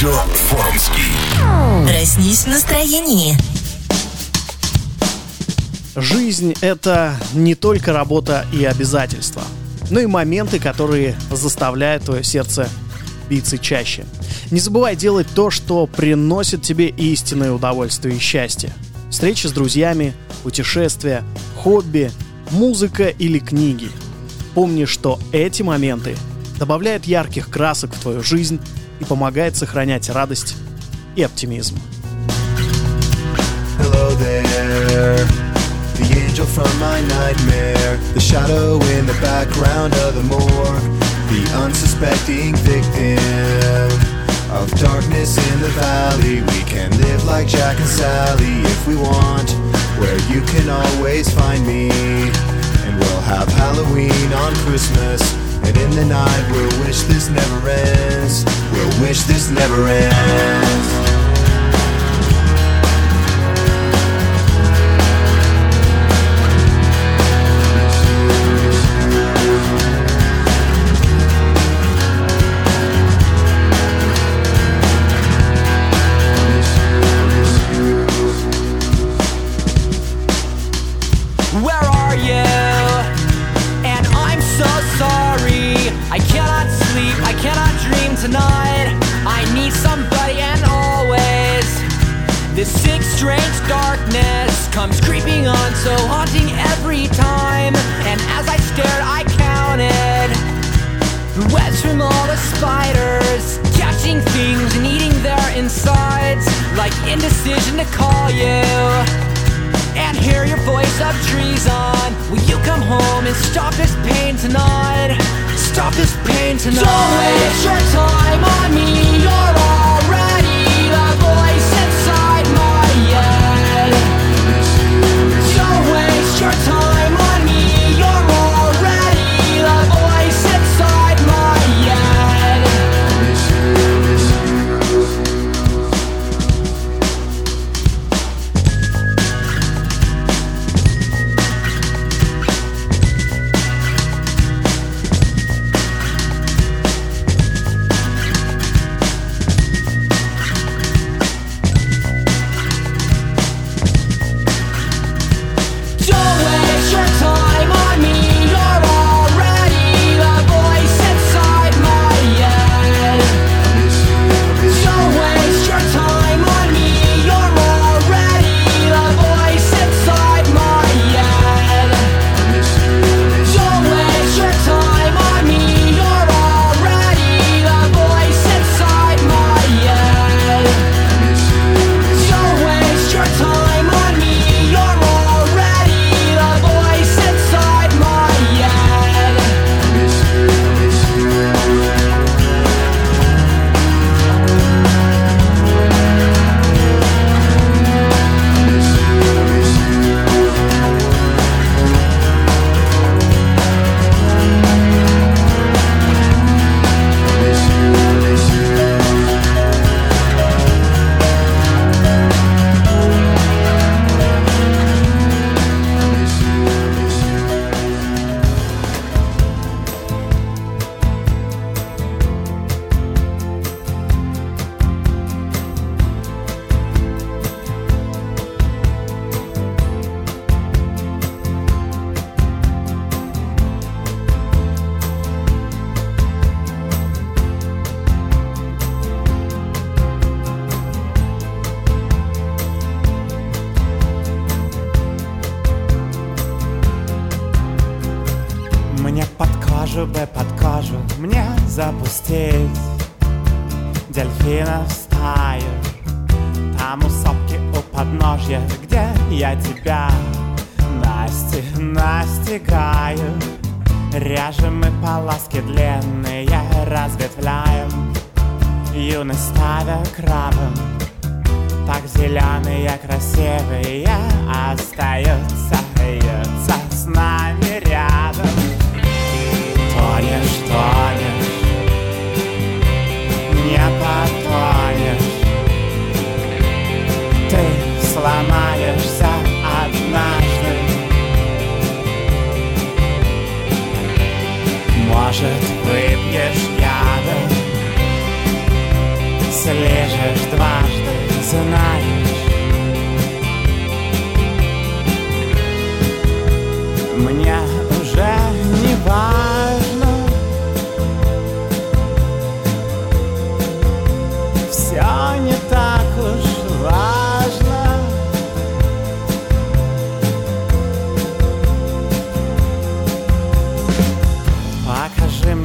Радио Форумский. Проснись в настроении. Жизнь — это не только работа и обязательства, но и моменты, которые заставляют твое сердце биться чаще. Не забывай делать то, что приносит тебе истинное удовольствие и счастье. Встречи с друзьями, путешествия, хобби, музыка или книги. Помни, что эти моменты добавляют ярких красок в твою жизнь и помогает сохранять радость и оптимизм. Hello there, the angel from my nightmare, the shadow in the background of the morgue, the unsuspecting victim of darkness in the valley. We can live like Jack and Sally if we want, where you can always find me. And we'll have Halloween on Christmas. and in the night, we'll wish this never ends. We'll wish this never ends. Tonight. I need somebody and always. This sick, strange darkness comes creeping on, so haunting every time. And as I stared, I counted the webs from all the spiders, catching things and eating their insides, like indecision to call you and hear your voice of treason. Will you come home and stop this pain tonight? Stop this pain tonight. Don't waste your time on me. You're already кожу бы под кожу Мне запустить Дельфина в стаю. Там у сопки у подножья Где я тебя Насти, настигаю. Режем мы полоски длинные Разветвляем. Юность ставя крабом Так зеленые, красивые Остаются, остаются с нами рядом far.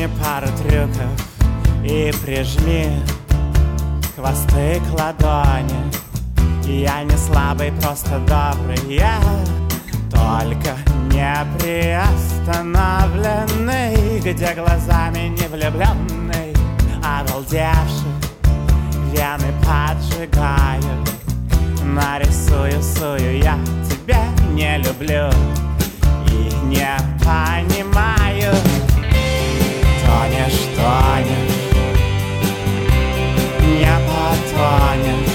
мне пару трюков и прижми хвосты к ладони. Я не слабый, просто добрый, я только не приостановленный, где глазами не влюбленный, обалдевший, вены поджигаю. Нарисую, сую, я тебя не люблю и не понимаю потонет, не потонет.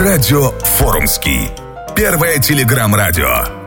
Радио Форумский. Первое телеграм-радио.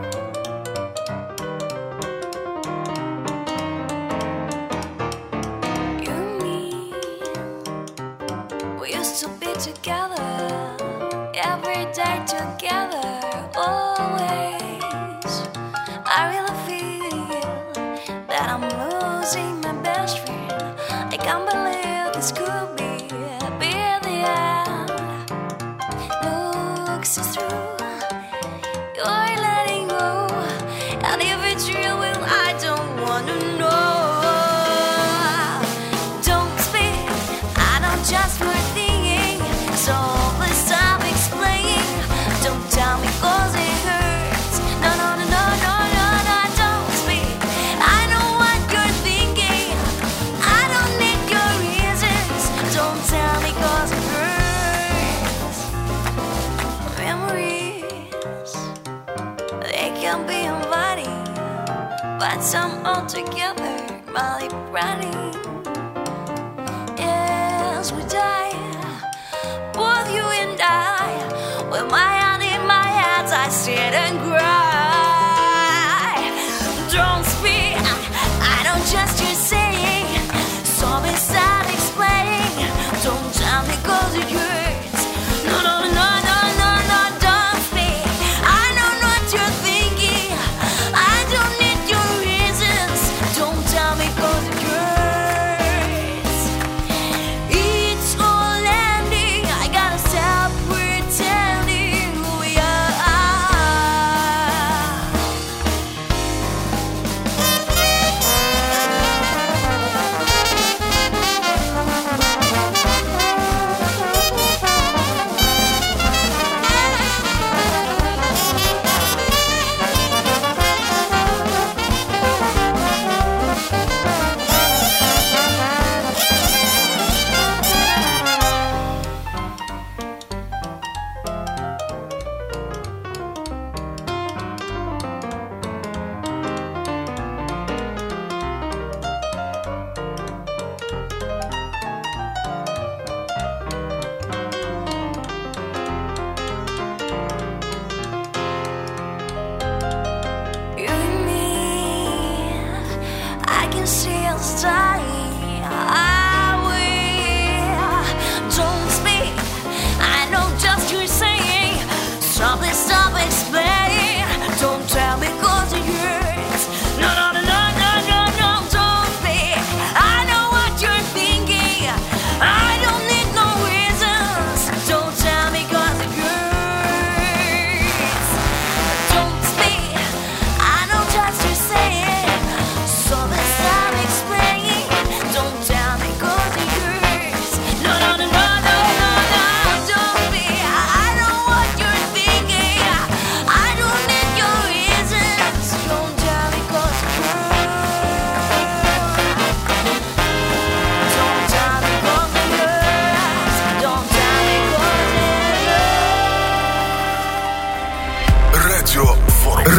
Not if it's real, well, I don't wanna know. running I can see us dying.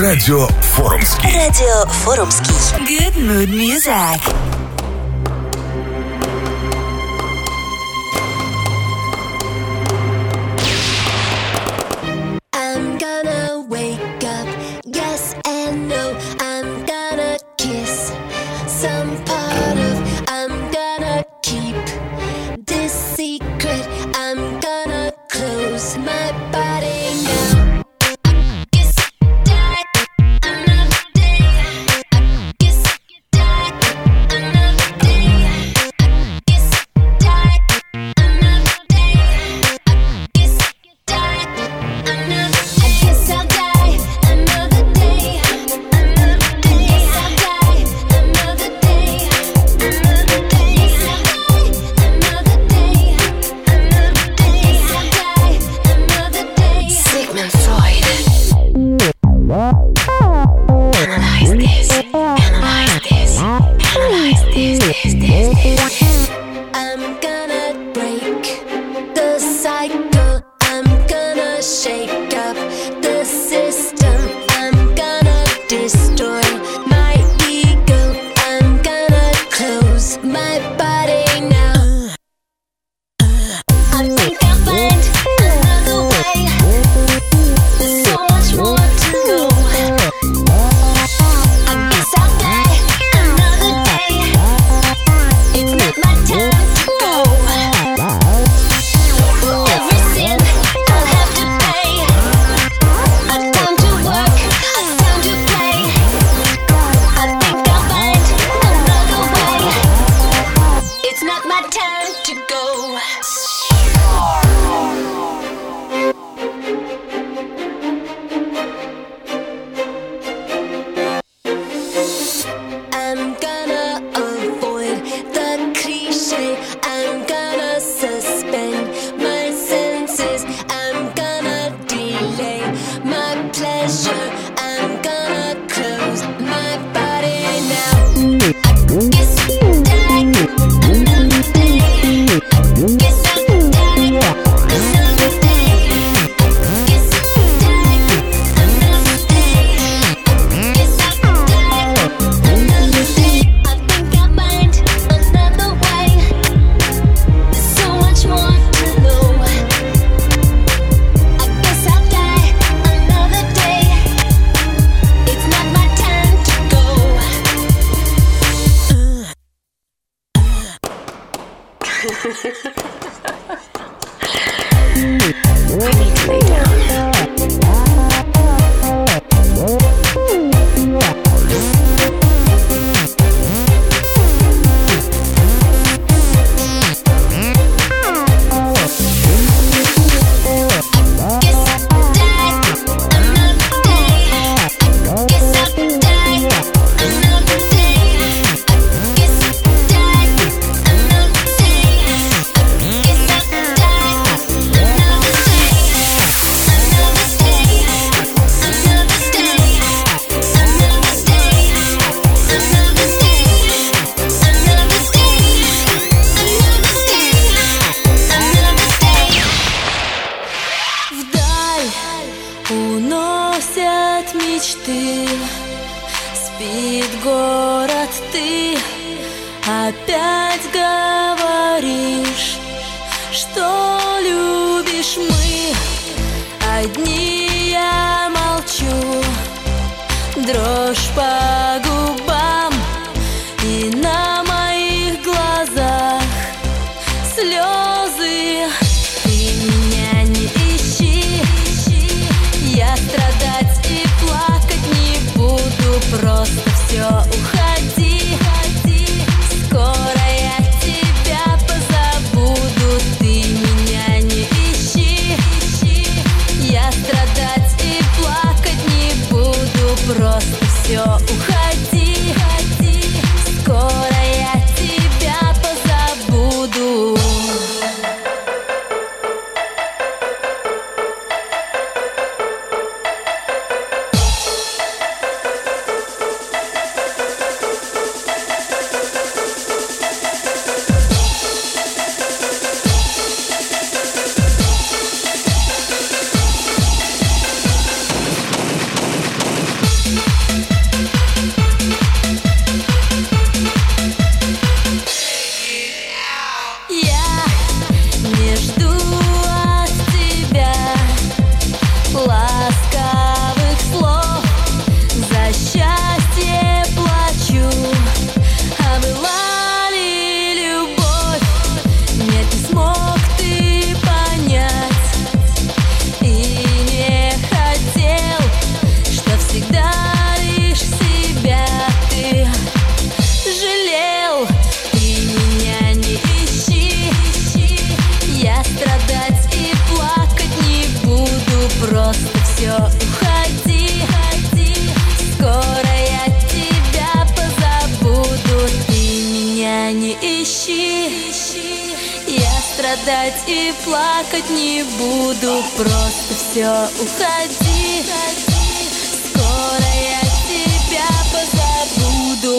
Радио Форумский. Радио Форумский. Good mood music. Hey, ты опять говоришь, что любишь мы одни, я молчу, дрожь погубит. dos. не ищи. Я страдать и плакать не буду. Просто все, уходи. Скоро я тебя позабуду.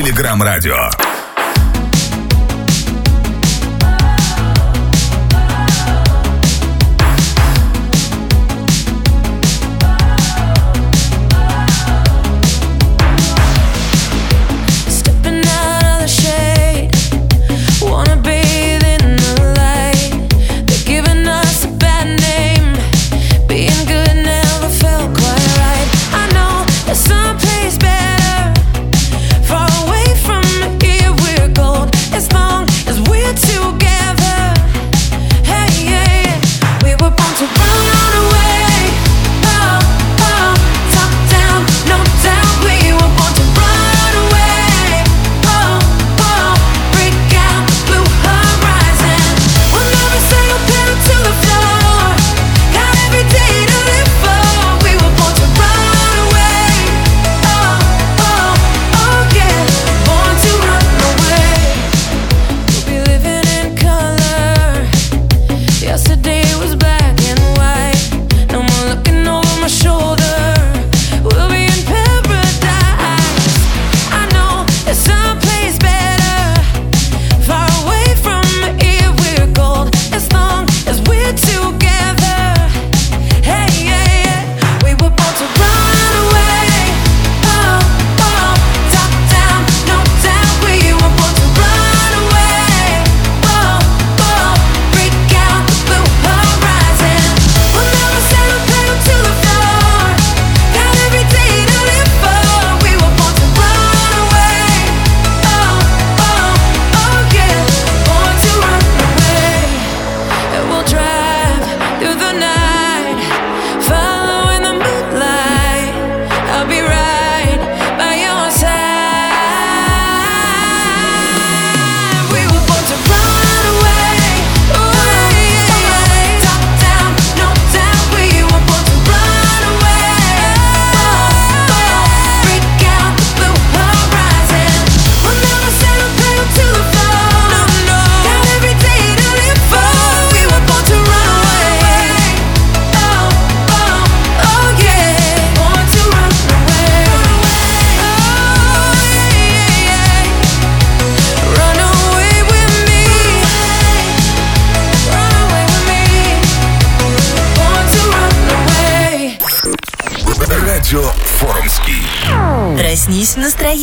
Телеграм-радио.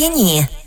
Радио